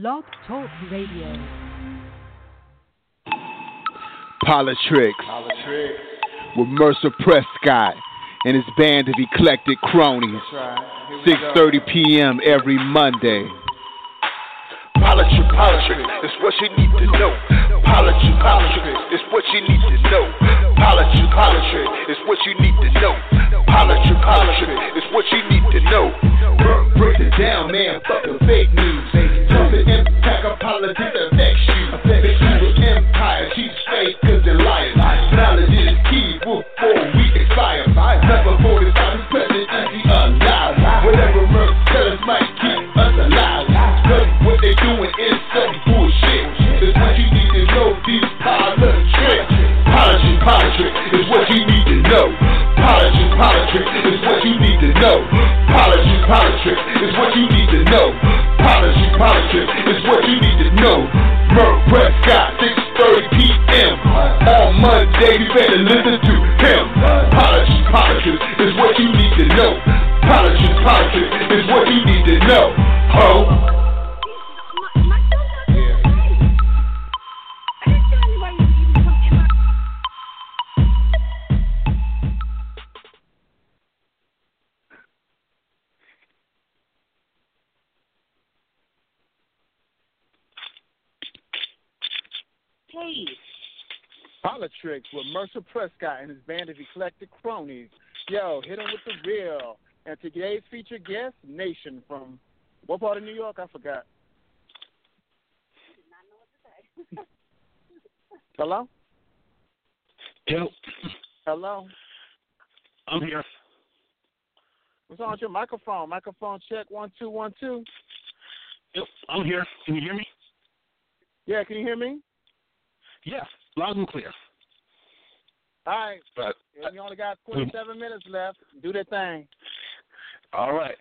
Blog Talk Radio. Politricks. Politricks. With Mercer Prescott and his band of eclectic cronies. Right. 6.30 p.m. every Monday. Politrick, politrick, it's what you need to know. Politrick, politrick, it's what you need to know. Politrick, politrick, it's what you need to know. Politrick, politrick, it's what you need to know. Break it down, man. Fuck the fake news. Tell the impact of politics affects you. The empire they're lying. Knowledge is key before we expire. Never. Whatever tell us might keep us alive. What they doing is bullshit. It's what you need to know. Politics. Politrick, politrick, is what you need to know. Politrick, politrick, is what you need to know. Politrick, politrick, is what you need to know. Politrick, is what you need to know. Merc Prescott, 6:30 p.m. on Monday. You better listen to him. Politrick, politrick, is what you need to know. Politrick, politrick, is what you need to know. Hey. Politricks with Mercer Prescott and his band of eclectic cronies. Yo, hit him with the real. And today's featured guest, Nation from what part of New York? I forgot. Hello? Yo, Hello? I'm here. What's on with your microphone? Microphone check one two one two. Yep, I'm here. Can you hear me? Yeah, can you hear me? Yeah, loud and clear. All right. But And you only got twenty seven minutes left. Do that thing. all right.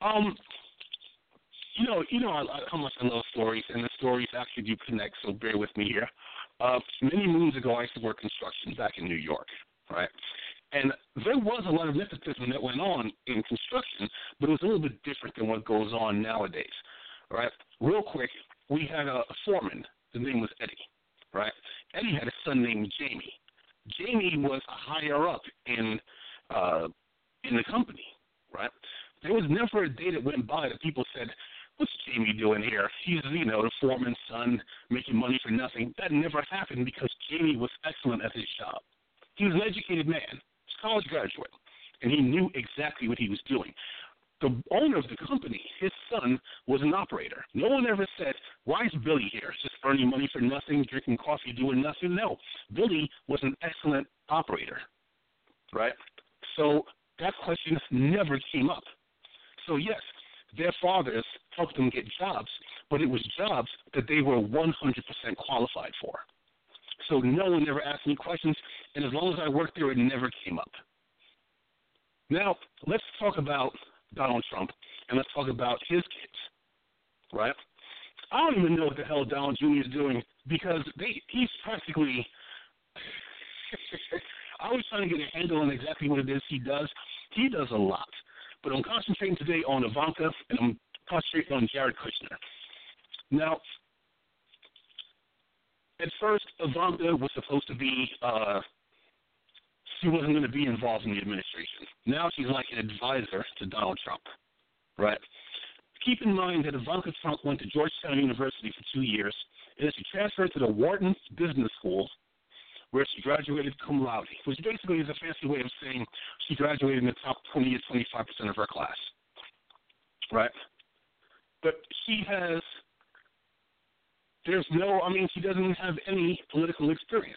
Um, you know, you know I, I- how much I love stories, and the stories actually do connect. So bear with me here. Uh, many moons ago, I used to work construction back in New York, right? And there was a lot of nepotism that went on in construction, but it was a little bit different than what goes on nowadays, right? Real quick, we had a, a foreman. His name was Eddie, right? Eddie had a son named Jamie. Jamie was higher up in uh, in the company, right? There was never a day that went by that people said, "What's Jamie doing here? He's you know the foreman's son, making money for nothing." That never happened because Jamie was excellent at his job. He was an educated man, college graduate, and he knew exactly what he was doing. The owner of the company, his son, was an operator. No one ever said, Why is Billy here? Just earning money for nothing, drinking coffee, doing nothing? No. Billy was an excellent operator. Right? So that question never came up. So, yes, their fathers helped them get jobs, but it was jobs that they were 100% qualified for. So no one ever asked me questions, and as long as I worked there, it never came up. Now, let's talk about Donald Trump, and let's talk about his kids, right? I don't even know what the hell Donald Jr. is doing because they, he's practically. I was trying to get a handle on exactly what it is he does. He does a lot, but I'm concentrating today on Ivanka, and I'm concentrating on Jared Kushner. Now, at first, Ivanka was supposed to be, uh, she wasn't going to be involved in the administration. Now she's like an advisor to Donald Trump, right? Keep in mind that Ivanka Trump went to Georgetown University for two years, and then she transferred to the Wharton Business School, where she graduated cum laude, which basically is a fancy way of saying she graduated in the top 20 to 25 percent of her class, right? But she has there's no, I mean, she doesn't have any political experience.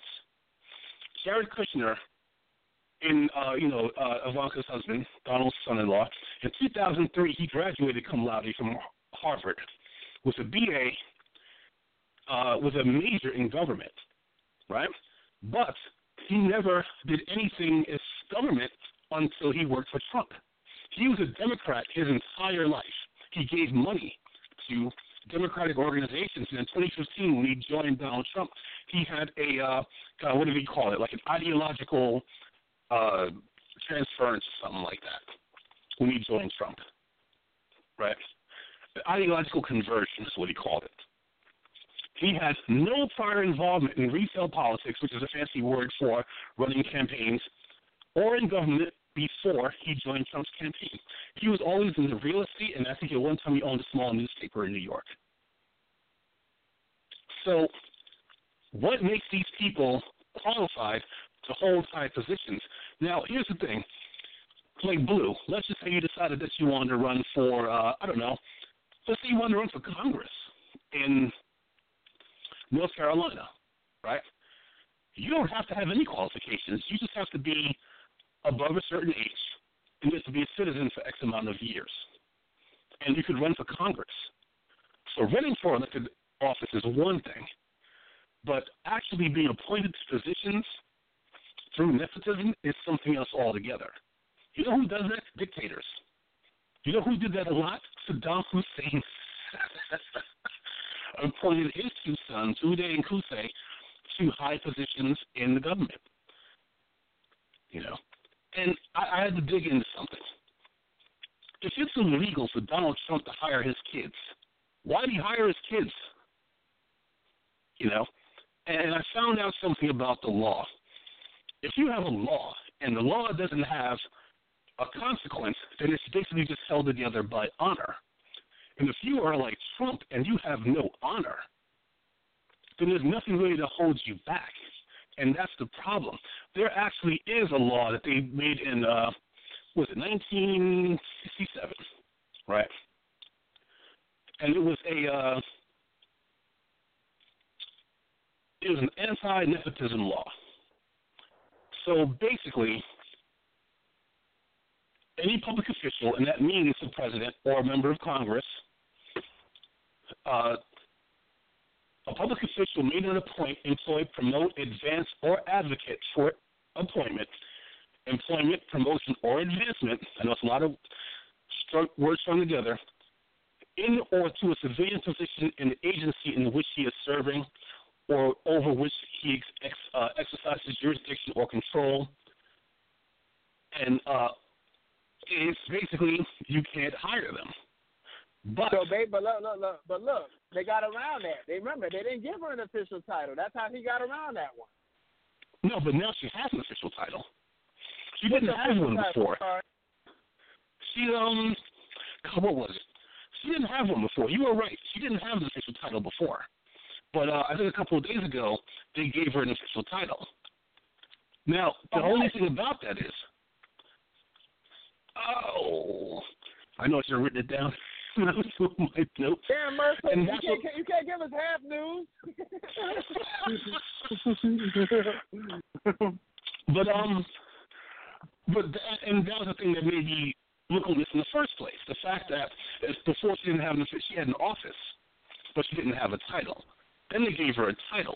Jared Kushner, in, uh, you know, uh, Ivanka's husband, Donald's son-in-law, in 2003, he graduated cum laude from Harvard with a BA, uh, with a major in government, right? But he never did anything as government until he worked for Trump. He was a Democrat his entire life. He gave money to Democratic organizations. And in 2015, when he joined Donald Trump, he had a uh, what did he call it? Like an ideological uh, transference or something like that. When he joined Trump, right? The ideological conversion is what he called it. He had no prior involvement in retail politics, which is a fancy word for running campaigns, or in government before he joined Trump's campaign. He was always in the real estate, and I think at one time he owned a small newspaper in New York. So, what makes these people qualified to hold high positions? Now, here's the thing. Like Blue, let's just say you decided that you wanted to run for, uh, I don't know, let's say you wanted to run for Congress in North Carolina, right? You don't have to have any qualifications. You just have to be above a certain age and you have to be a citizen for X amount of years. And you could run for Congress. So running for elected office is one thing, but actually being appointed to positions through nepotism is something else altogether. You know who does that? Dictators. You know who did that a lot? Saddam Hussein appointed his two sons, Uday and Qusay, to high positions in the government. You know, and I, I had to dig into something. If it's illegal for Donald Trump to hire his kids, why did he hire his kids? You know, and I found out something about the law. If you have a law and the law doesn't have a consequence, then it's basically just held together by honor. And if you are like Trump and you have no honor, then there's nothing really to hold you back. And that's the problem. There actually is a law that they made in, uh, was it 1967, right? And it was a, uh, it was an anti-nepotism law. So basically, any public official, and that means the president or a member of Congress, uh, a public official may not appoint, employ, promote, advance, or advocate for appointment, employment, promotion, or advancement. I know it's a lot of words strung together. In or to a civilian position in the agency in which he is serving, or over which he ex, uh, exercises jurisdiction or control, and uh, it's basically you can't hire them. But so they, but look, look, look, but look, they got around that. They remember they didn't give her an official title. That's how he got around that one. No, but now she has an official title. She What's didn't have one before. Sorry? She um, what was it? She didn't have one before. You were right. She didn't have an official title before. But uh, I think a couple of days ago they gave her an official title. Now the oh, only thing about that is, oh, I know I should have written it down. my notes. Damn, Mercer, And you can't, you can't give us half news. But um, but that, and that was the thing that made me look on this in the first place. The fact that before she didn't have an she had an office, but she didn't have a title. Then they gave her a title,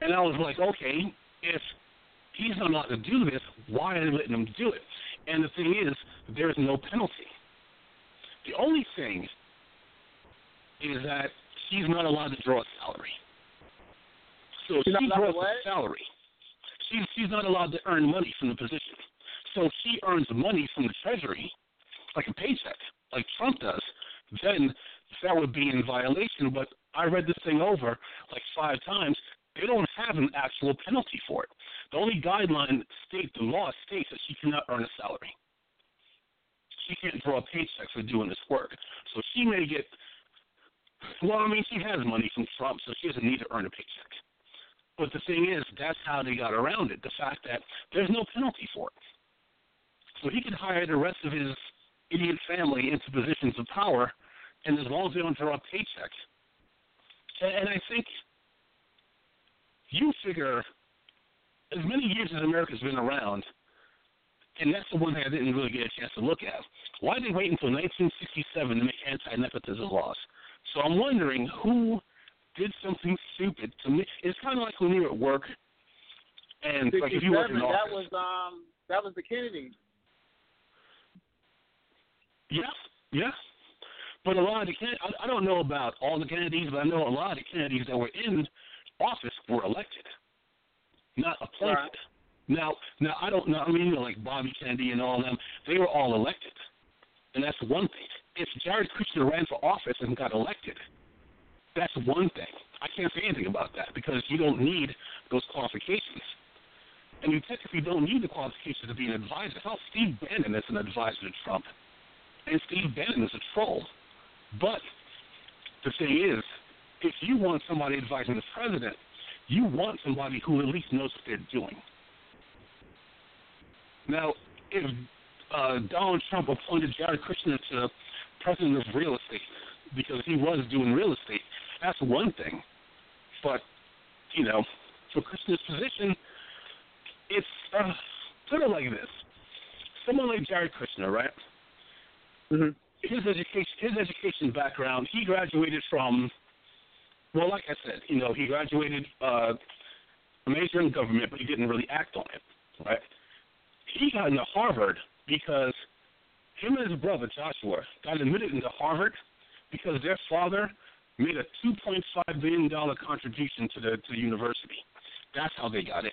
and I was like, okay, if he's not allowed to do this, why are they letting him do it? And the thing is, there's no penalty. The only thing is that she's not allowed to draw a salary. So She's she allowed draws a salary, she's she's not allowed to earn money from the position. So she earns money from the treasury, like a paycheck, like Trump does, then that would be in violation. But I read this thing over like five times. They don't have an actual penalty for it. The only guideline state the law states that she cannot earn a salary. She can't draw a paycheck for doing this work. So she may get well, I mean, she has money from Trump, so she doesn't need to earn a paycheck. But the thing is, that's how they got around it. The fact that there's no penalty for it. So he could hire the rest of his idiot family into positions of power, and as long as they don't draw a paycheck. And, and I think you figure, as many years as America's been around, and that's the one thing I didn't really get a chance to look at. Why did they wait until 1967 to make anti-nepotism laws? So I'm wondering who did something stupid to me. It's kind of like when you're at work, and like if you work in office. that was um that was the Kennedy. Yes, yeah. But a lot of the Ken- I, don't know about all the Kennedys, but I know a lot of the Kennedys that were in office were elected, not appointed. Right. Now, now I don't know. I mean, you know, like Bobby Kennedy and all of them, they were all elected, and that's one thing. If Jared Kushner ran for office and got elected, that's one thing. I can't say anything about that because you don't need those qualifications. And you technically don't need the qualifications to be an advisor. Hell, Steve Bannon is an advisor to Trump. And Steve Bannon is a troll. But the thing is, if you want somebody advising the president, you want somebody who at least knows what they're doing. Now, if uh, Donald Trump appointed Jared Kushner to president of real estate because he was doing real estate, that's one thing. But, you know, for Kushner's position, it's uh, sort of like this. Someone like Jared Kushner, right? Mm-hmm. His education, his education background, he graduated from. Well, like I said, you know, he graduated uh, a major in government, but he didn't really act on it, right? He got into Harvard because him and his brother Joshua got admitted into Harvard because their father made a two point five billion dollar contribution to the to the university. That's how they got in.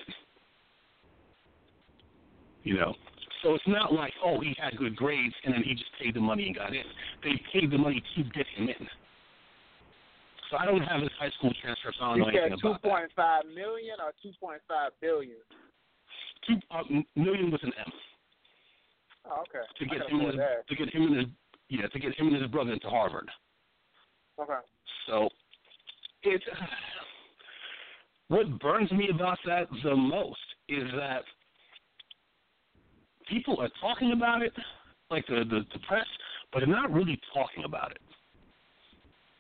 You know. So it's not like, oh, he had good grades and then he just paid the money and got in. They paid the money to get him in. So I don't have his high school transcripts. so I don't You know anything about two point five million or two point five billion. that. Two uh, million with an M Oh, okay. to get him and his, that. to get him and his yeah to get him and his brother into Harvard. Okay. So it what burns me about that the most is that people are talking about it, like the, the, the press, but they're not really talking about it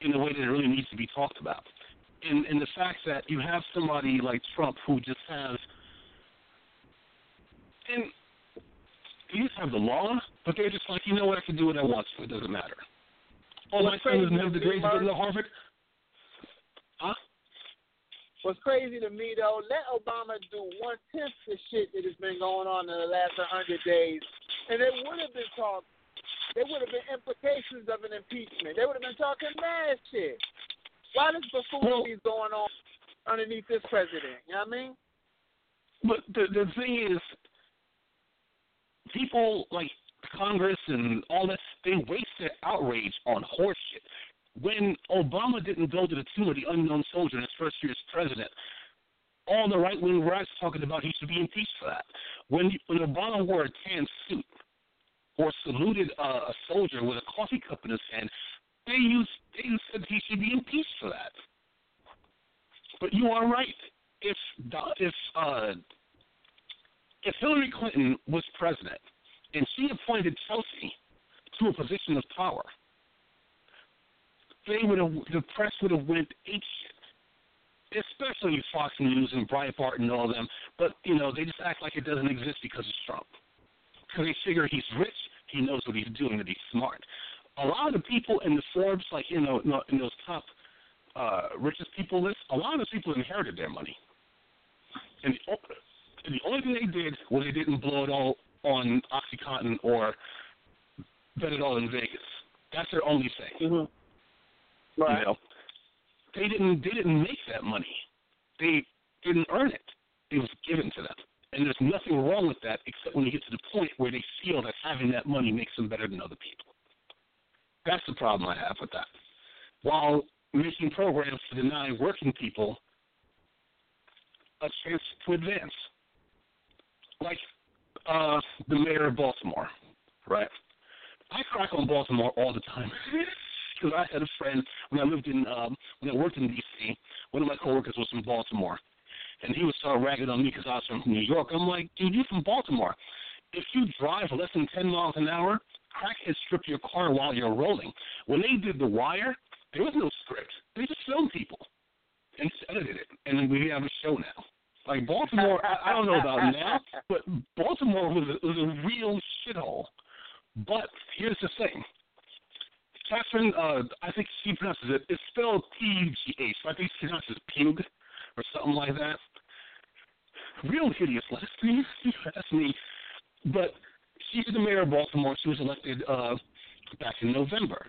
in the way that it really needs to be talked about. And and the fact that you have somebody like Trump who just has and you just have the law, but they're just like, you know what, I can do what I want to, it doesn't matter. Oh, my son doesn't have the grades to get Mark- Harvard? Huh? What's crazy to me though, let Obama do one tenth the shit that has been going on in the last hundred days, and it would have been talk. There would have been implications of an impeachment. They would have been talking mad shit. Why does buffoonery going on underneath this president? You know what I mean? But the the thing is, people like Congress and all that they waste their outrage on horseshit. When Obama didn't go to the tomb of the unknown soldier in his first year as president, all the right wing rats talking about he should be impeached for that. When when Obama wore a tan suit or saluted uh, a soldier with a coffee cup in his hand, they used they said he should be impeached for that. But you are right. If if uh, if Hillary Clinton was president and she appointed Chelsea to a position of power, they would have the press would have went ape. Especially Fox News and Breitbart and all of them, but you know they just act like it doesn't exist because it's Trump. Because they figure he's rich, he knows what he's doing, that he's smart. A lot of the people in the Forbes, like you know, in those top uh, richest people lists, a lot of those people inherited their money. And the, and the only thing they did was they didn't blow it all on OxyContin or bet it all in Vegas. That's their only thing. Mm-hmm. Right. You know, they didn't they didn't make that money. They didn't earn it. It was given to them. And there's nothing wrong with that except when you get to the point where they feel that having that money makes them better than other people. That's the problem I have with that. While making programs to deny working people a chance to advance. Like uh, the mayor of Baltimore, right? I crack on Baltimore all the time because I had a friend when I lived in um, when I worked in D.C. One of my coworkers was from Baltimore, and he was of ragging on me because I was from New York. I'm like, dude, you're from Baltimore. If you drive less than 10 miles an hour, crackheads strip your car while you're rolling. When they did The Wire, there was no script. They just filmed people and just edited it, and we have a show now. Like Baltimore, I, I don't know about now, but Baltimore was a, was a real shithole. But here's the thing. Catherine, uh, I think she pronounces it, it's spelled P-U-G-H, so I think she pronounces Pug or something like that. Real hideous last name, that's me. But she's the mayor of Baltimore. She was elected uh, back in November.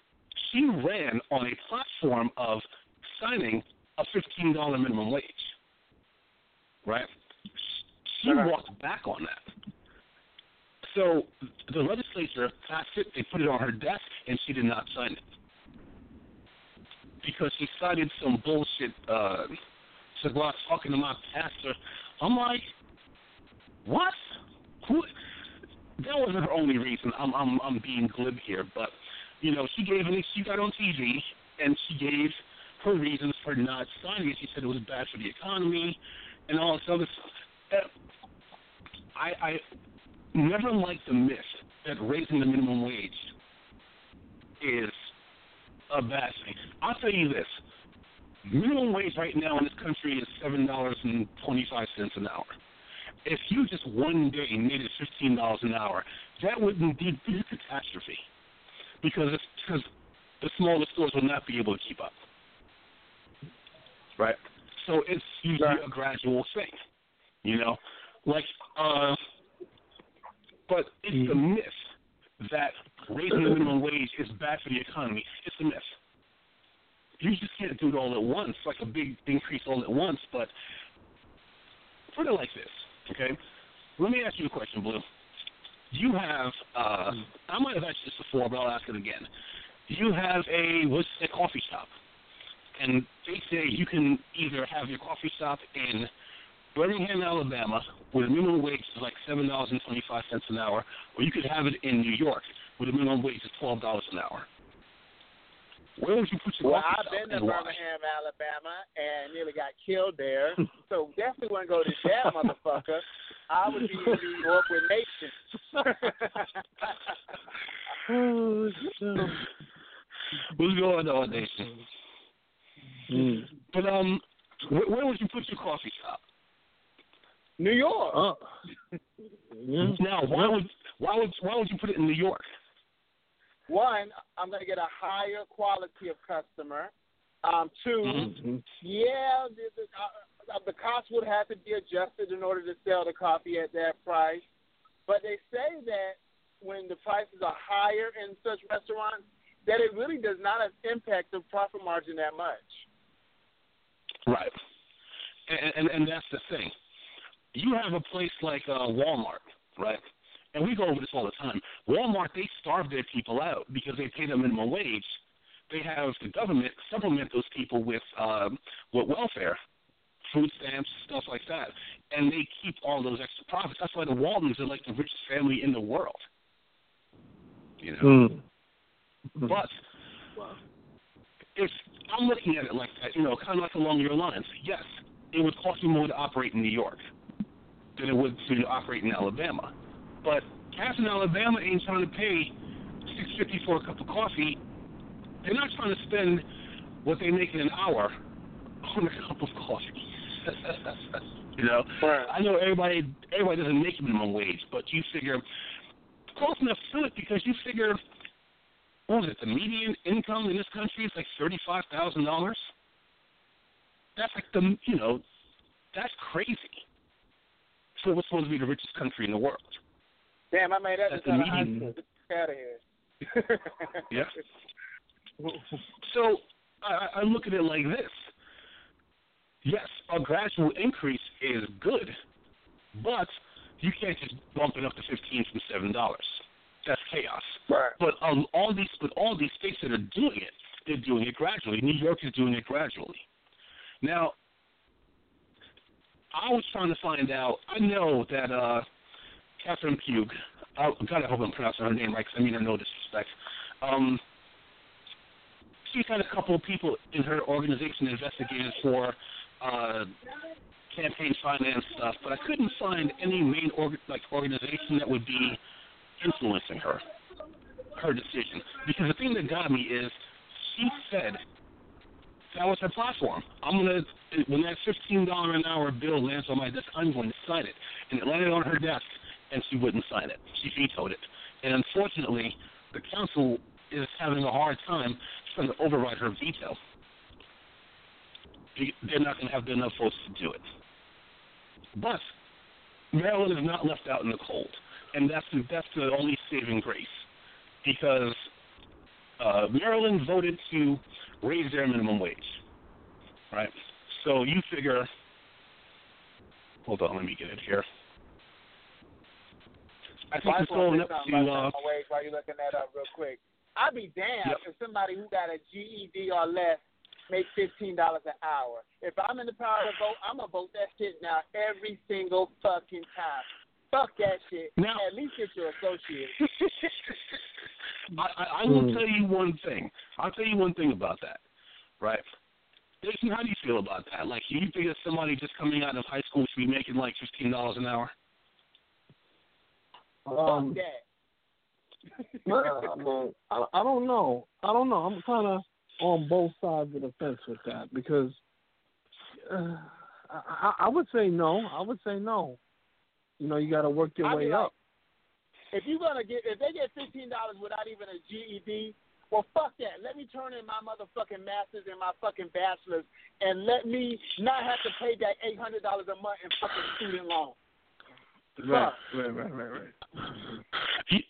She ran on a platform of signing a $15 minimum wage. Right? She Uh-huh. walked back on that. So the legislature passed it, they put it on her desk, and she did not sign it. because she cited some bullshit. Uh, to go out talking to my pastor. I'm like, what? Who? That wasn't her only reason. I'm I'm I'm being glib here, but you know, she gave she got on TV and she gave her reasons for not signing it. She said it was bad for the economy and all this other stuff. I I never liked the myth that raising the minimum wage is a bad thing. I'll tell you this. Minimum wage right now in this country is seven dollars and twenty five cents an hour. If you just one day made it fifteen dollars an hour, that would indeed be a catastrophe, because it's, because the smaller stores will not be able to keep up. Right. So it's usually a gradual thing, you know, like uh, but it's mm-hmm. a myth that raising the minimum wage is bad for the economy. It's a myth you just can't do it all at once, like a big increase all at once. But put it like this, okay? Let me ask you a question, Blue. You have, uh, I might have asked this before, but I'll ask it again. You have a what's a coffee shop, and they say you can either have your coffee shop in Birmingham, Alabama, where the minimum wage is like seven dollars and twenty-five cents an hour, or you could have it in New York, where the minimum wage is twelve dollars an hour. Where would you put your coffee shop? Well, I've been to Birmingham, Alabama, and nearly got killed there. so definitely wouldn't go to that motherfucker. I would be in New York with Nation. What's going on, Nation? Mm. But um, where, where would you put your coffee shop? New York. Uh, yeah. Now, why would why would why would you put it in New York? one, I'm going to get a higher quality of customer. Um, 2 mm-hmm. yeah, the, the, uh, the cost would have to be adjusted in order to sell the coffee at that price. But they say that when the prices are higher in such restaurants, that it really does not impact the profit margin that much. Right, and and, and that's the thing. You have a place like uh, Walmart, right? and we go over this all the time. Walmart they starve their people out because they pay them minimum wage. They have the government supplement those people with um, with welfare, food stamps, stuff like that, and they keep all those extra profits. That's why the Waltons are like the richest family in the world. You know, mm. but if I'm looking at it like that, you know, kind of like along your lines, yes, it would cost you more to operate in New York than it would to operate in Alabama. But cats in Alabama ain't trying to pay six fifty for a cup of coffee. They're not trying to spend what they make in an hour on a cup of coffee. you know, right. I know everybody everybody doesn't make minimum wage, but you figure close enough to it because you figure what was it? The median income in this country is like thirty five thousand dollars. That's like the you know, that's crazy. So what's supposed to be the richest country in the world. Damn, I made that That's out of high school. Get out of here. yeah. So I, I look at it like this. Yes, a gradual increase is good, but you can't just bump it up to fifteen from seven dollars. That's chaos. Right. But um, all these, but all these states that are doing it, they're doing it gradually. New York is doing it gradually. Now, I was trying to find out. I know that uh, Catherine Pugh. Oh, God, I hope I'm pronouncing her name right because I mean her no disrespect. Um, she's had a couple of people in her organization investigated for uh, campaign finance stuff, but I couldn't find any main org- like organization that would be influencing her her decision. Because the thing that got me is she said that was her platform. I'm gonna when that fifteen dollar an hour bill lands on my desk, I'm going to sign it. And it landed on her desk and she wouldn't sign it. She vetoed it. And unfortunately, the council is having a hard time trying to override her veto. They're not going to have enough votes to do it. But Maryland is not left out in the cold, and that's the, that's the only saving grace, because uh, Maryland voted to raise their minimum wage, right? So you figure. Hold on, let me get it here. I think it's going up to. Uh, while you're looking that up real quick, I'd be damned yep. if somebody who got a GED or less make fifteen dollars an hour. If I'm in the power to vote, I'm gonna vote that shit now every single fucking time. Fuck that shit. Now, At least get your associate. I, I, I will Mm. tell you one thing. I'll tell you one thing about that, right? Jason, how do you feel about that? Like, do you think that somebody just coming out of high school should be making like fifteen dollars an hour? Um, Fuck that. Well, man, I, I don't know. I don't know. I'm kind of on both sides of the fence with that because uh, I, I would say no. I would say no. You know, you got to work your I way be like, up. If you're gonna get, if they get fifteen dollars without even a GED, well, fuck that. Let me turn in my motherfucking masters and my fucking bachelors, and let me not have to pay that eight hundred dollars a month in fucking student loan. Right, right, right, right, right.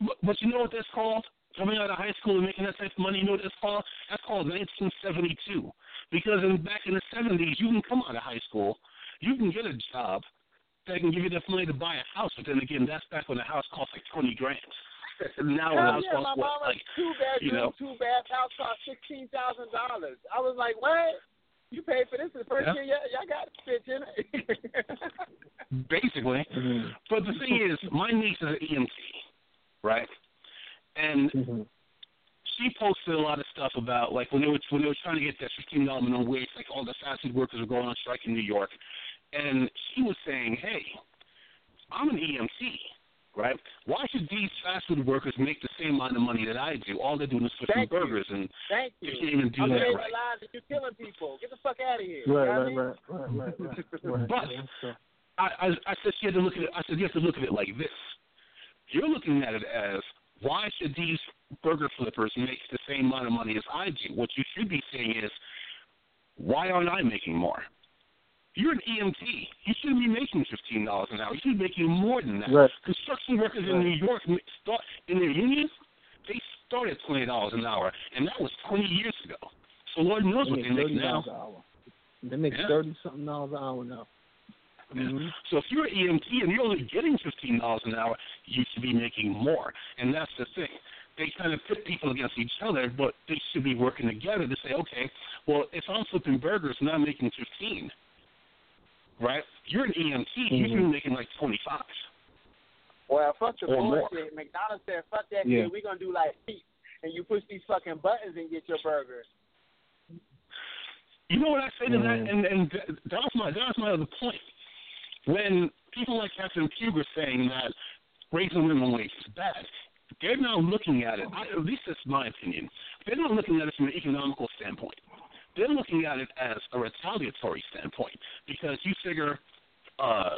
But, but you know what that's called? Coming out of high school and making that type of money, you know what that's called? That's called 1972. Because in, back in the 70s, you can come out of high school, you can get a job that can give you enough money to buy a house. But then again, that's back when a house cost like 20 grand. now a Hell house yeah, my costs what? Like, two bedroom, you know. two bath house cost sixteen thousand dollars. I was like, what? You paid for this the first Yeah. year? Y'all, y'all got a bitch in it. basically. Mm-hmm. But the thing is, my niece is an EMT, right? And Mm-hmm. she posted a lot of stuff about like when they were when they were trying to get that fifteen dollar minimum wage, like all the fast food workers were going on strike in New York, and she was saying, "Hey, I'm an EMT, right? Why should these fast food workers make the same amount of money that I do? All they're doing is flipping Thank you. burgers, and Thank you you. can't even do I'm that right." lives and you're killing people. Get the fuck out of here. Right, You know what I right, mean? right, right, right, right, right. But- I, I, I said she had to look at it. I said you have to look at it like this. You're looking at it as why should these burger flippers make the same amount of money as I do? What you should be saying is why aren't I making more? You're an EMT. You shouldn't be making fifteen dollars an hour. You should be making more than that. Right. Construction workers in New York start in their unions. They start at twenty dollars an hour, and that was twenty years ago. So Lord knows They what they make now. an hour. They make Yeah. thirty something dollars an hour now. Mm-hmm. So if you're an EMT and you're only getting fifteen dollars an hour, you should be making more. And that's the thing. They kind of pit people against each other, but they should be working together to say, okay, well, if I'm flipping burgers and I'm making fifteen, right? You're an EMT, you should be making like twenty five. Well, fuck the Or more. bullshit. McDonald's said, fuck that Yeah. shit. We're going to do like feet. And you push these fucking buttons and get your burgers. You know what I say to that, Mm. and and that was my that was my other point. When people like Catherine Pugh are saying that raising minimum wage is bad, they're now looking at it. I, at least that's my opinion. They're not looking at it from an economical standpoint. They're looking at it as a retaliatory standpoint because you figure. Uh,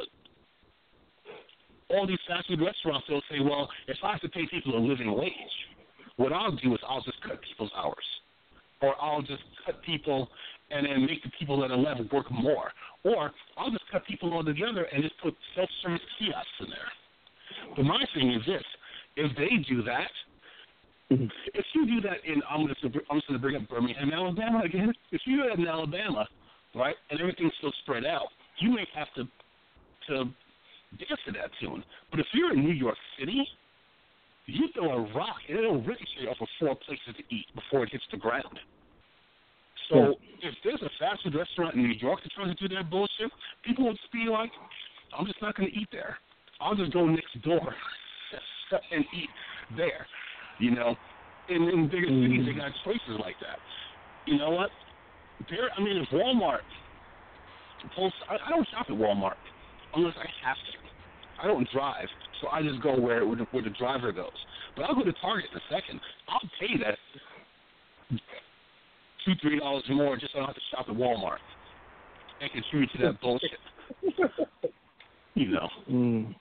all these fast food restaurants will say, well, if I have to pay people a living wage, what I'll do is I'll just cut people's hours. Or I'll just cut people and then make the people that are left work more. Or I'll just cut people all together and just put self-service kiosks in there. But my thing is this: if they do that, if you do that in, I'm going to I'm just going to bring up Birmingham, Alabama again. If you do that in Alabama, right, and everything's still spread out, you may have to to dance to that tune. But if you're in New York City, you throw a rock and it'll ricochet off of four places to eat before it hits the ground. So if there's a fast food restaurant in New York that tries to do that bullshit, people would just be like, I'm just not going to eat there. I'll just go next door and eat there. You know, in, in bigger cities, they got choices like that. You know what? There, I mean, if Walmart pulls, I, I don't shop at Walmart unless I have to. I don't drive, so I just go where where the, where the driver goes. But I'll go to Target in a second. I'll pay that two three dollars more just so I don't have to shop at Walmart and contribute to that bullshit. you know, Mm.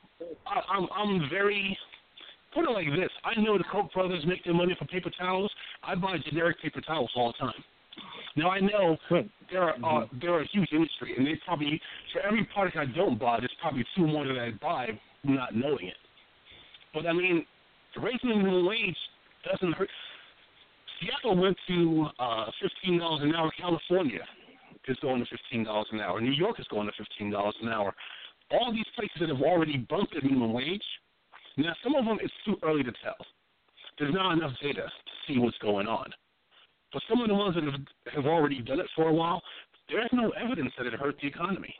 I, I'm I'm very put it like this. I know the Koch brothers make their money from paper towels. I buy generic paper towels all the time. Now I know they're uh, they're a huge industry, and they probably for every product I don't buy, there's probably two more that I buy not knowing it. But I mean, raising the minimum wage doesn't hurt. Seattle went to uh, fifteen dollars an hour. California is going to fifteen dollars an hour. New York is going to fifteen dollars an hour. All these places that have already bumped the minimum wage. Now, some of them it's too early to tell. There's not enough data to see what's going on. But some of the ones that have, have already done it for a while, there's no evidence that it hurt the economy.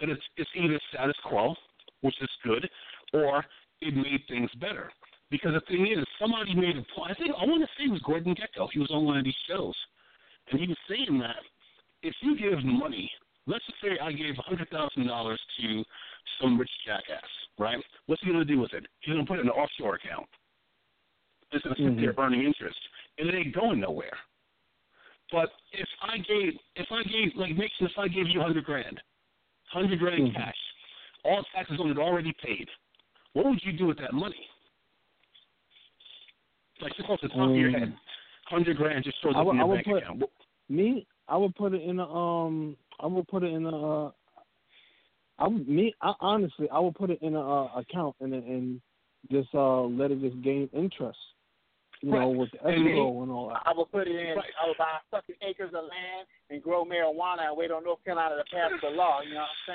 That it's it's either status quo, which is good, or it made things better. Because the thing is, somebody made a point. I think I want to say it was Gordon Gekko. He was on one of these shows, and he was saying that if you give money, let's just say I gave hundred thousand dollars to some rich jackass, right? What's he going to do with it? He's going to put it in an offshore account. It's going to sit there earning interest, and it ain't going nowhere. But if I gave, if I gave, like Nixon, if I gave you a hundred grand, hundred grand in Mhm. cash, all taxes on it already paid, what would you do with that money? Like just off the top of your Um, head, hundred grand just shows I up would, in I your would bank put account. me. I would put it in a um. I would put it in a. Uh, I would, me. I, honestly, I would put it in a uh, account and and just uh let it just gain interest. You know, with the And escrow and all that. I would put it in. Right. I would buy fucking acres of land and grow marijuana and wait on North Carolina to pass the law. You know what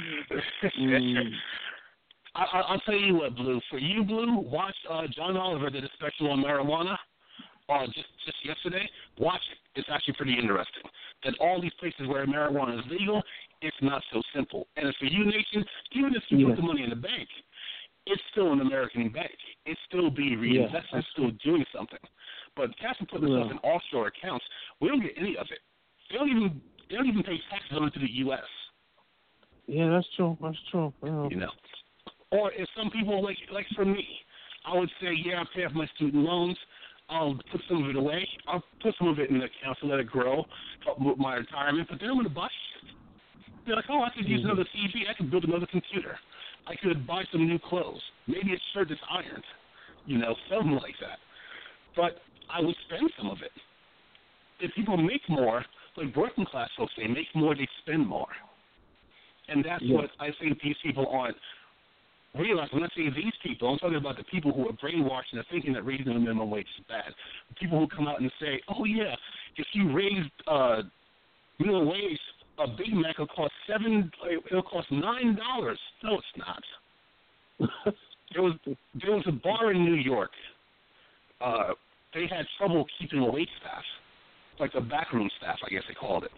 I'm saying? Mm. I, I, I'll tell you what, Blue. For you, Blue, watch uh, John Oliver did a special on marijuana. Uh, just just yesterday. Watch it. It's actually pretty interesting. That all these places where marijuana is legal, it's not so simple. And for you, nation, even if you Yeah. put the money in the bank, it's still an American bank. It's still being reinvested. Yeah. It's still doing something. But cats are putting stuff Yeah. in offshore accounts. We don't get any of it. They don't even they don't even pay taxes on it to the U.S. Yeah, that's true. That's true. Yeah. you know. Or if some people like like for me, I would say, yeah, I pay off my student loans. I'll put some of it away. I'll put some of it in the account to let it grow, help with my retirement. But then I'm gonna buy shit. They're like, oh, I could use Mhm. another TV. I could build another computer. I could buy some new clothes. Maybe a shirt that's ironed. You know, something like that. But I would spend some of it. If people make more, like working class folks, they make more, they spend more. And that's Yeah. what I think these people aren't realize when I say these people, I'm talking about the people who are brainwashed and are thinking that raising the minimum wage is bad. The people who come out and say, "Oh yeah, if you raise uh, minimum wage, a Big Mac will cost seven. It'll cost nine dollars." No, it's not. There was there was a bar in New York. Uh, they had trouble keeping a wait staff, like the backroom staff, I guess they called it.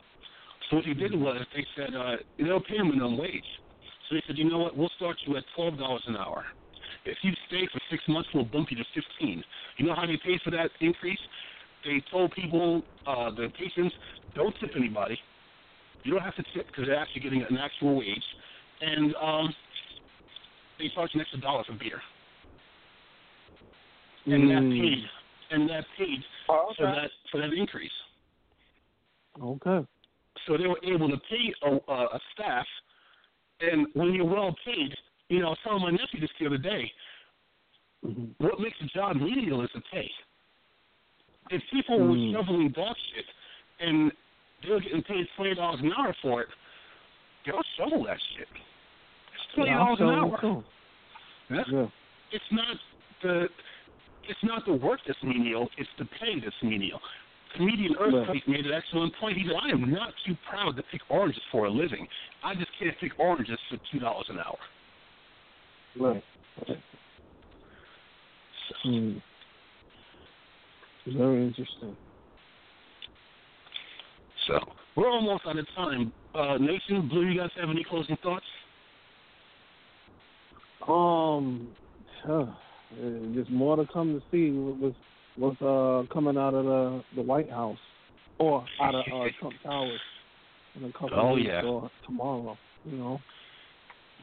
So what they did was they said uh, they'll pay them minimum wage. So they said, you know what, we'll start you at twelve dollars an hour. If you stay for six months, we'll bump you to fifteen. You know how they paid for that increase? They told people, uh, the patrons, don't tip anybody. You don't have to tip because they're actually getting an actual wage, and um, they charge an extra dollar for beer, and that Mm. paid, and that paid Oh, for that for that increase. Okay. So they were able to pay a, a, a staff, and when you're well paid, you know, I was telling my nephew this the other day. What makes a job menial is the pay. If people were Mm. shoveling dog shit and they were getting paid twenty dollars an hour for it, they'll shovel that shit. It's twenty dollars an hour. Yeah. Yeah. It's not the it's not the work that's menial, it's the pay that's menial. Comedian Earthquake made an excellent point. He said, I am not too proud to pick oranges for a living. I just can't pick oranges for two dollars an hour. Right. right. Mm. Very interesting. So we're almost out of time. Uh, Nation, Blue, you guys have any closing thoughts? Um, huh, uh, just more to come to see what's what's uh coming out of the the White House or out of uh, Trump Towers in a couple Oh, of weeks yeah. or tomorrow. You know.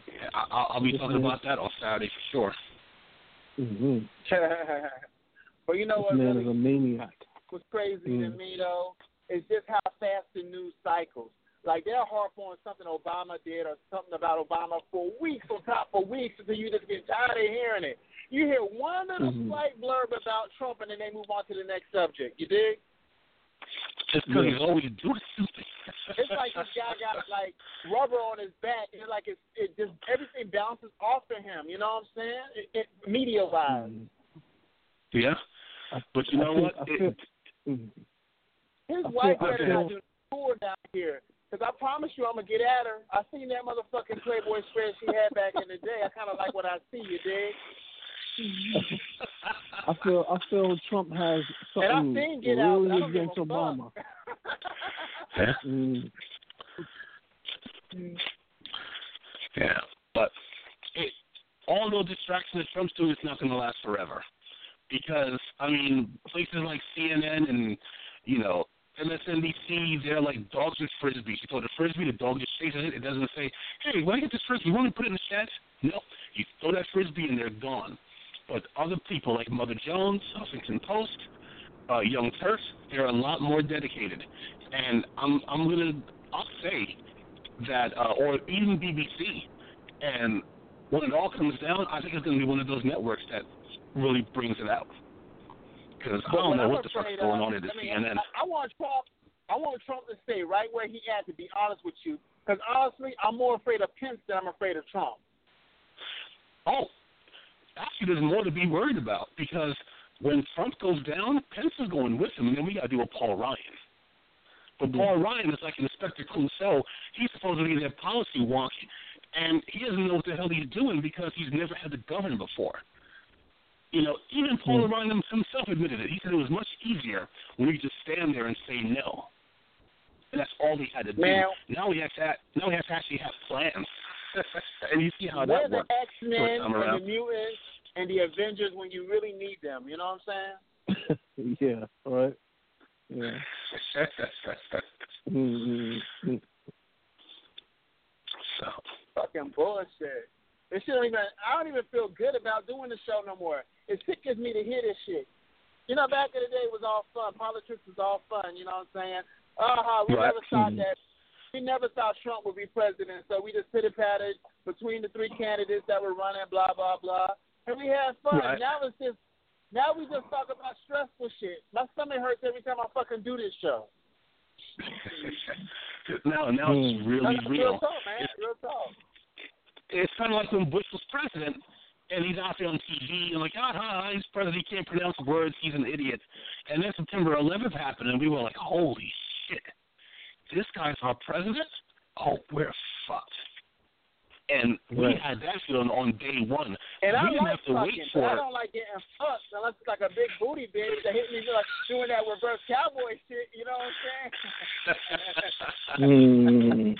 Yeah, I, I'll, I'll be talking about that on Saturday for sure. hmm but you know This what man really is a maniac. what's crazy to Mm. me though is just how fast the news cycles. Like they'll harp on something Obama did or something about Obama for weeks on top of weeks until you just get tired of hearing it. You hear one little Mhm. slight blurb about Trump and then they move on to the next subject. You dig? Just because he's always doing something. It's like this guy got like rubber on his back, and like it's it just everything bounces off of him. You know what I'm saying? It, it, media wise, Mhm. yeah, but you I know feel- what? I It- mhm. his I wife feel- I better not do tour down here. Cause I promise you, I'm gonna get at her. I seen that motherfucking Playboy spread she had back in the day. I kind of like what I see. You dig? I feel I feel Trump has something really against Obama. yeah. Mm. Yeah, but it, all those distractions that Trump's doing is not going to last forever, because I mean places like CNN and you know MSNBC, they're like dogs with frisbees. You throw the frisbee, the dog just chases it. It doesn't say, "Hey, when I get this frisbee? You want me to put it in the shed?" No, you throw that frisbee and they're gone. But other people like Mother Jones, Huffington Post, uh, Young Turks, they're a lot more dedicated. And I'm I'm gonna I'll say that, uh, or even BBC. And when it all comes down, I think it's gonna be one of those networks that really brings it out. Because I don't know what the fuck's going on at the I mean, CNN. I, I want Trump. I want Trump to stay right where he at. To be honest with you, because honestly, I'm more afraid of Pence than I'm afraid of Trump. Oh, actually, there's more to be worried about because when Trump goes down, Pence is going with him, and then we got to do a Paul Ryan. But mm-hmm. Paul Ryan is like an Inspector Clouseau. He's supposedly their policy wonk, and he doesn't know what the hell he's doing because he's never had to govern before. You know, even Paul mm-hmm. Ryan himself admitted it. He said it was much easier when he just stand there and say no. And that's all he had to do. Man. Now he has to now he has to actually have plans. and you see how Where that the. X Men and the mutants and the Avengers when you really need them? You know what I'm saying? yeah, right. Yeah. Mm-hmm. so Fucking bullshit. This shit don't even. I don't even feel good about doing the show no more. It sickens me to hear this shit. You know, back in the day, it was all fun. Politics was all fun. You know what I'm saying? Uh-huh. We Right. never thought that. We never thought Trump would be president, so we just pitted patted between the three candidates that were running, blah blah blah, and we had fun. Right. Now it's just, now we just talk about stressful shit. My stomach hurts every time I fucking do this show. now, now it's really That's real. Real talk, man. It's, Real talk. it's kind of like when Bush was president, and he's out there on TV and like, ah, ha, he's president, he can't pronounce words, he's an idiot. And then September 11th happened, and we were like, holy shit, this guy's our president? Oh, we're fucked. And we Right. had that feeling on day one. And I didn't like have to fucking, wait but for I don't like getting fucked unless it's like a big booty bitch that hit me like doing that reverse cowboy shit. You know what I'm saying? Mm.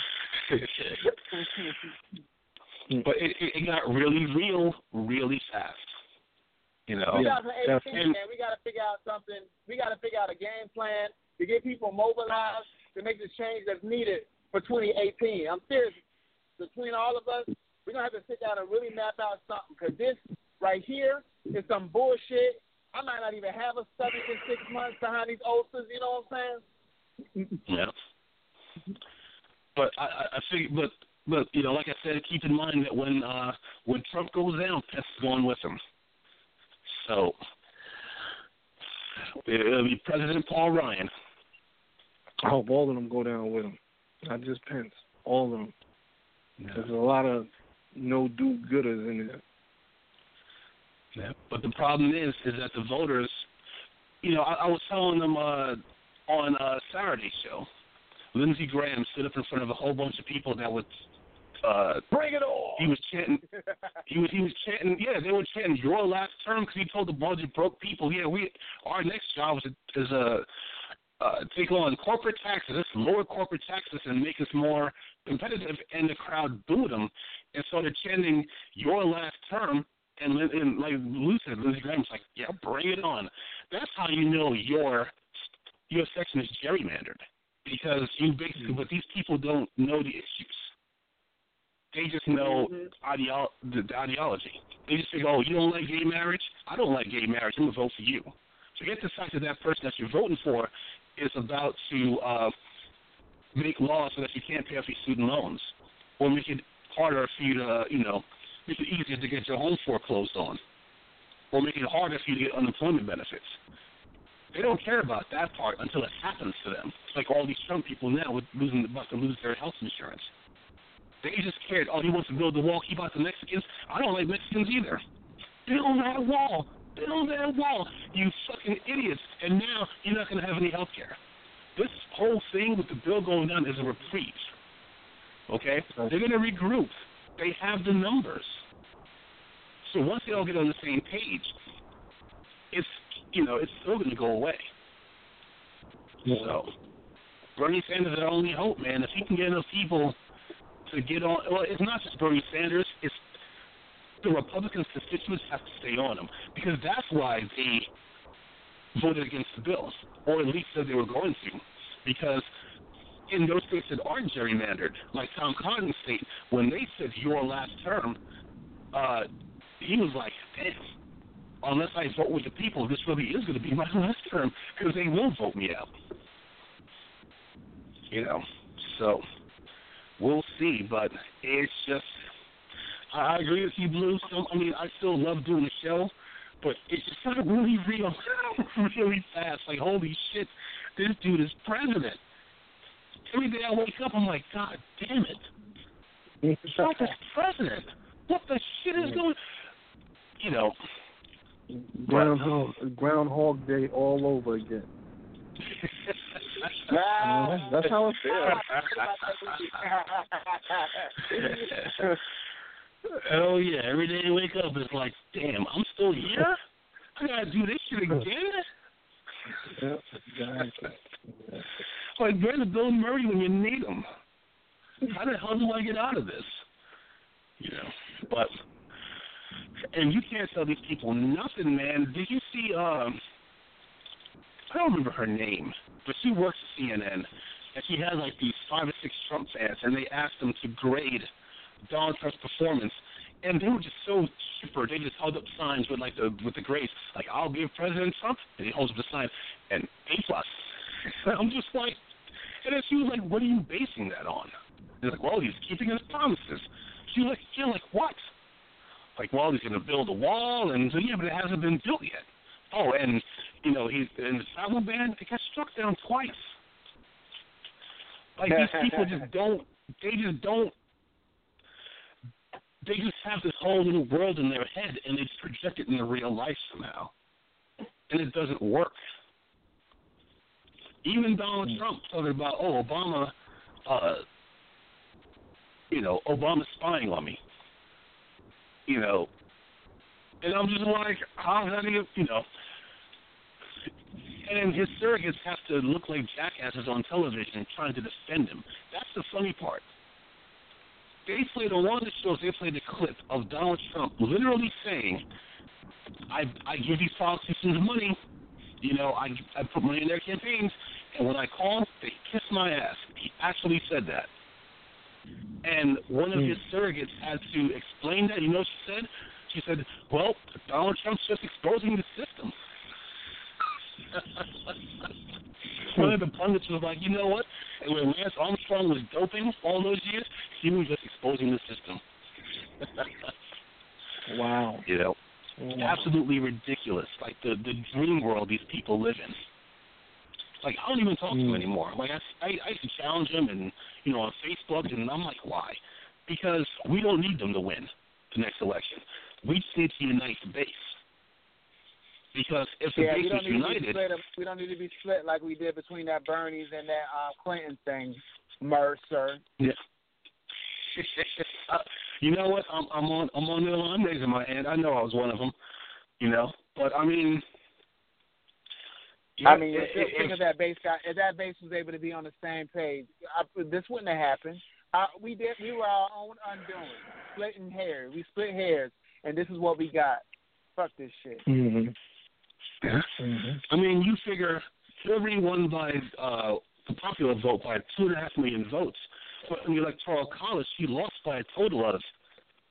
but it, it, it got really real, really fast. You know. Yeah. 2018, And- man, we got to figure out something. We got to figure out a game plan to get people mobilized to make the change that's needed for 2018. I'm serious. Between all of us, we're gonna have to sit down and really map out something because this right here is some bullshit. I might not even have a seven to six months behind these ulcers. You know what I'm saying? Yeah. But I, I think, but but you know, like I said, keep in mind that when uh when Trump goes down, Pence is going with him. So it'll be President Paul Ryan. I hope all of them go down with him, not just Pence. All of them. There's a lot of no do-gooders in there. Yeah. But the problem is, is that the voters, you know, I, I was telling them uh, on uh, Saturday's show, Lindsey Graham stood up in front of a whole bunch of people that would. Uh, Bring it on. he was chanting. He was he was chanting. Yeah, they were chanting your last term because he told a bunch of broke people, yeah, we our next job is a, is a uh, take on corporate taxes, let's lower corporate taxes and make us more competitive. And the crowd booed him and started chanting your last term. And, and like Lou said, Lindsey Graham's like, yeah, bring it on. That's how you know your your section is gerrymandered because you basically, but these people don't know the issues. They just know ideo- the, the ideology. They just think, oh, you don't like gay marriage? I don't like gay marriage. I'm going to vote for you. Forget the fact that that person that you're voting for is about to uh, make laws so that you can't pay off your student loans or make it harder for you to, you know, make it easier to get your home foreclosed on or make it harder for you to get unemployment benefits. They don't care about that part until it happens to them. It's like all these Trump people now with losing about to lose their health insurance. They just cared. Oh, he wants to build the wall, keep out the Mexicans. I don't like Mexicans either. Build that wall. Build that wall. You fucking idiots. And now you're not going to have any health care. This whole thing with the bill going down is a reprieve. Okay? They're going to regroup. They have the numbers. So once they all get on the same page, it's you know it's still going to go away. So Bernie Sanders is our only hope, man. If he can get enough people to get on, well, it's not just Bernie Sanders. It's the Republican constituents have to stay on him because that's why they voted against the bill, or at least said they were going to, because in those states that aren't gerrymandered, like Tom Cotton's state, when they said your last term, uh, he was like, damn, unless I vote with the people, this really is going to be my last term because they will vote me out. You know, so we'll see, but it's just, I agree with you, Blue. So, I mean, I still love doing the show, but it's just not really real, really fast. Like, holy shit, this dude is president every day I wake up, I'm like, God damn it. Trump is president. What the shit is going You know. Groundhog, Groundhog Day all over again. Nah, that's how it feels. Oh yeah, every day I wake up, it's like, damn, I'm still here. I gotta do this shit again. Yep, exactly. Like, where's the Bill Murray when you need him? How the hell do I get out of this? You know, but and you can't tell these people nothing, man. Did you see? um I don't remember her name, but she works at CNN, and she has like these five or six Trump fans, and they asked them to grade Donald Trump's performance, and they were just so super. They just held up signs with like the with the grades, like I'll give President Trump, and he holds up the sign, and A plus. I'm just like, and then she was like, "What are you basing that on?" He's like, "Well, he's keeping his promises." She was like, "Yeah, like what?" Like, well, he's going to build a wall, and so yeah, but it hasn't been built yet. Oh, and you know, he's in the travel ban. It got struck down twice. Like these people just don't. They just don't. They just have this whole little world in their head, and they just project it into real life somehow, and it doesn't work. Even Donald mm. Trump talking about, oh, Obama, uh, you know, Obama's spying on me. You know, and I'm just like, how's that even, you know? And his surrogates have to look like jackasses on television trying to defend him. That's the funny part. They played on one of the shows. They played a clip of Donald Trump literally saying, "I I give these politicians money you know, I I put money in their campaigns, and when I call, they kiss my ass. He actually said that. And one of his hmm. surrogates had to explain that. You know what she said? She said, "Well, Donald Trump's just exposing the system." one of the pundits was like, "You know what? When Lance Armstrong was doping all those years, he was just exposing the system." wow. You know. Wow. Absolutely ridiculous. Like the the dream world these people live in. Like I don't even talk mm. to them hmm. anymore. Like I, I I used to challenge him and you know on Facebook and I'm like why? Because we don't need them to win the next election. We just need to unite the base. Because if the yeah, base we is united, split, we don't need to be split like we did between that Bernie's and that uh, Clinton thing, Mercer. Yeah. uh, you know what? I'm I'm on I'm on the I'm raising my hand. I know I was one of them. You know, but I mean. I mean, if, if, think of that base guy. If that base was able to be on the same page, I, this wouldn't have happened. Uh, we did. We were our own undoing, splitting hairs. We split hairs, and this is what we got. Fuck this shit. Mm-hmm. Yeah. Mm-hmm. I mean, you figure Hillary won by uh, the popular vote by two and a half million votes but in the electoral college, he lost by a total of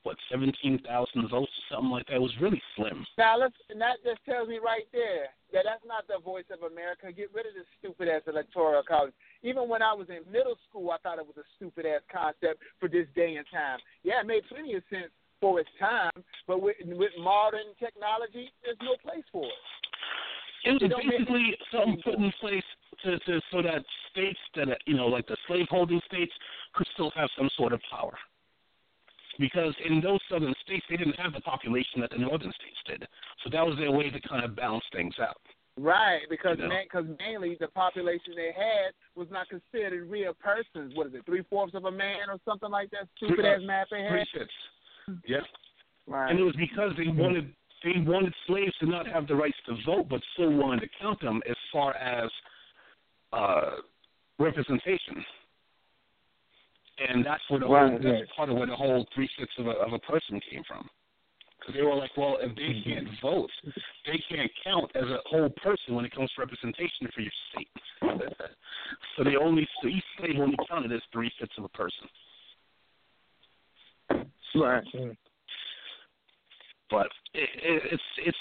what seventeen thousand votes or something like that. It was really slim. Now, let's, and that just tells me right there that that's not the voice of America. Get rid of this stupid ass electoral college. Even when I was in middle school, I thought it was a stupid ass concept for this day and time. Yeah, it made plenty of sense for its time, but with, with modern technology, there's no place for it. It was basically something put in place to, to so that states that you know, like the slaveholding states, could still have some sort of power. Because in those southern states, they didn't have the population that the northern states did, so that was their way to kind of balance things out. Right, because you know? man, cause mainly the population they had was not considered real persons. What is it, three fourths of a man or something like that? Stupid ass uh, math they had. Three fifths. Yeah. Right. And it was because they mm. wanted they wanted slaves to not have the rights to vote, but still wanted to count them as far as uh, representation. And that's where the Right, whole, that's right. part of where the whole three fifths of a, of a person came from. Because they were like, well, if they can't vote, they can't count as a whole person when it comes to representation for your state. so they only, so each slave only counted as three fifths of a person. Right. But it, it, it's it's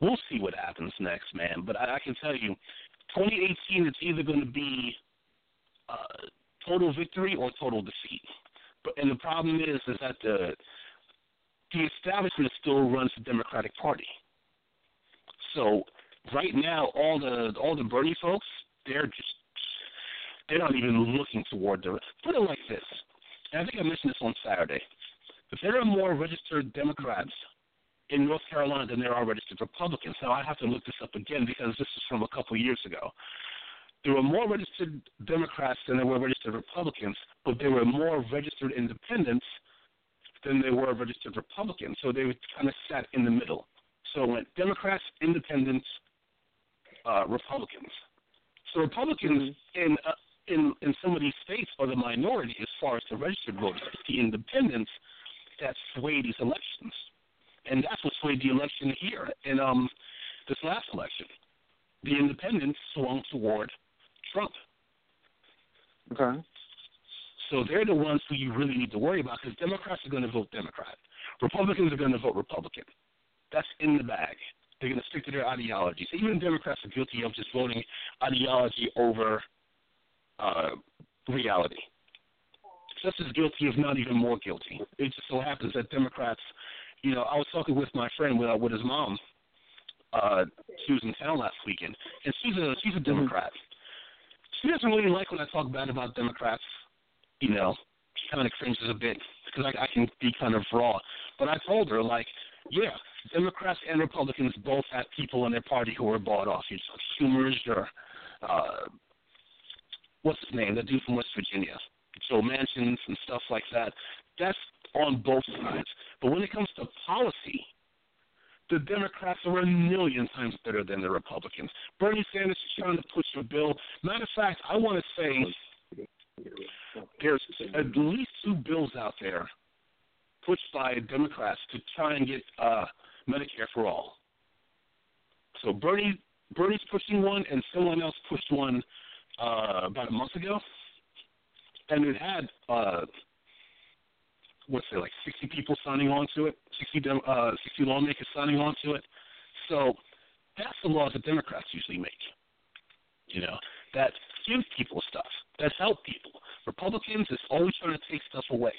we'll see what happens next, man. But I, I can tell you, 2018 it's either going to be uh, total victory or total defeat. But and the problem is is that the the establishment still runs the Democratic Party. So right now, all the all the Bernie folks, they're just they're not even looking toward the. Put it like this, and I think I mentioned this on Saturday. If there are registered Democrats in North Carolina than there are registered Republicans, now I have to look this up again because this is from a couple of years ago. There were more registered Democrats than there were registered Republicans, but there were more registered independents than there were registered Republicans. So they kind of sat in the middle. So it went Democrats, Independents, uh, Republicans. So Republicans in uh, in in some of these states are the minority as far as the registered voters. The Independents sway these elections, and that's what swayed the election here in um this last election. The Independents swung toward Trump. Okay. So they're the ones who you really need to worry about because Democrats are going to vote Democrat. Republicans are going to vote Republican. That's in the bag. They're going to stick to their ideologies. Even Democrats are guilty of just voting ideology over uh, reality. Just as guilty, if not even more guilty. It just so happens that Democrats, you know, I was talking with my friend with, uh, with his mom. Uh, she was in town last weekend, and she's a she's a Democrat. She doesn't really like when I talk bad about Democrats you know, she kind of cringes a bit because I, I can be kind of raw. But I told her, like, yeah, Democrats and Republicans both have people in their party who are bought off. You know, Schumer's or uh, what's his name, the dude from West Virginia, Joe Manchin's and stuff like that. That's on both sides. But when it comes to policy, the Democrats are a million times better than the Republicans. Bernie Sanders is trying to push a bill. Matter of fact, I want to say there's at least two bills out there pushed by Democrats to try and get uh, Medicare for all. So Bernie Bernie's pushing one, and someone else pushed one uh, about a month ago, and it had uh, what's it like 60 people signing on to it, 60 uh, 60 lawmakers signing on to it. So that's the laws that Democrats usually make. You know that give people stuff, that help people. Republicans is always trying to take stuff away,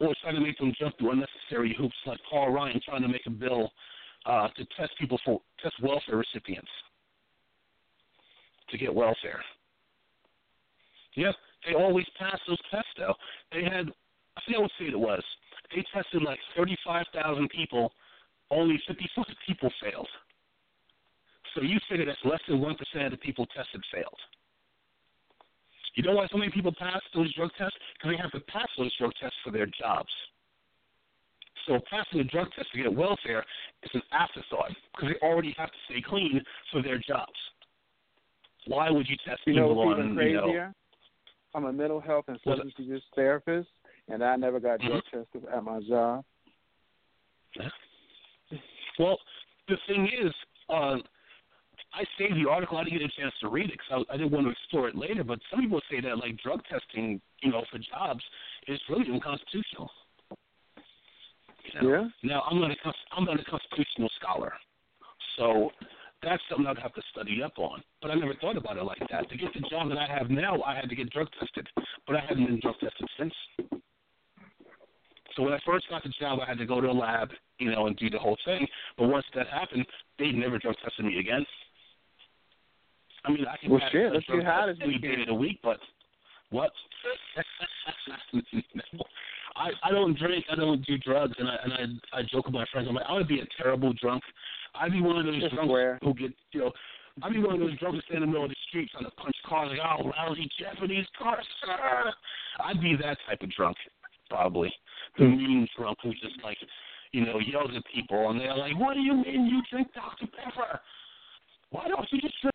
or trying to make them jump through unnecessary hoops, like Paul Ryan trying to make a bill uh, to test people for test welfare recipients to get welfare. Yeah, they always pass those tests though. They had I forget what state it was. They tested like thirty-five thousand people. Only fifty-five people failed. So you figure that's less than one percent of the people tested failed. You know why so many people pass those drug tests? Because they have to pass those drug tests for their jobs. So passing a drug test to get welfare is an afterthought because they already have to stay clean for their jobs. Why would you test You know people what's on? even You know, crazier? I'm a mental health and substance abuse therapist, and I never got drug Mhm. tested at my job. Well, the thing is, uh, I saved the article. I didn't get a chance to read it because I, I didn't want to explore it later. But some people say that like drug testing, you know, for jobs is really unconstitutional. You know? Yeah. Now I'm not a I'm not a constitutional scholar, so that's something I'd have to study up on. But I never thought about it like that. To get the job that I have now, I had to get drug tested, but I haven't been drug tested since. So when I first got the job, I had to go to a lab, you know, and do the whole thing. But once that happened, they never drug tested me again. I mean, I can Well, pass shit, a let's see how test does any day of the week, but what? I I don't drink, I don't do drugs, and I and I I joke with my friends. I'm like, I would be a terrible drunk. I'd be one of those drunks who get you know. I'd be one of those drunks that stand in the middle of the street trying to punch cars like, oh, lousy Japanese cars. sir." I'd be that type of drunk, probably. The Hmm. mean drunk who's just like, you know, yells at people, and they're like, "What do you mean you drink Dr Pepper? Why don't you just drink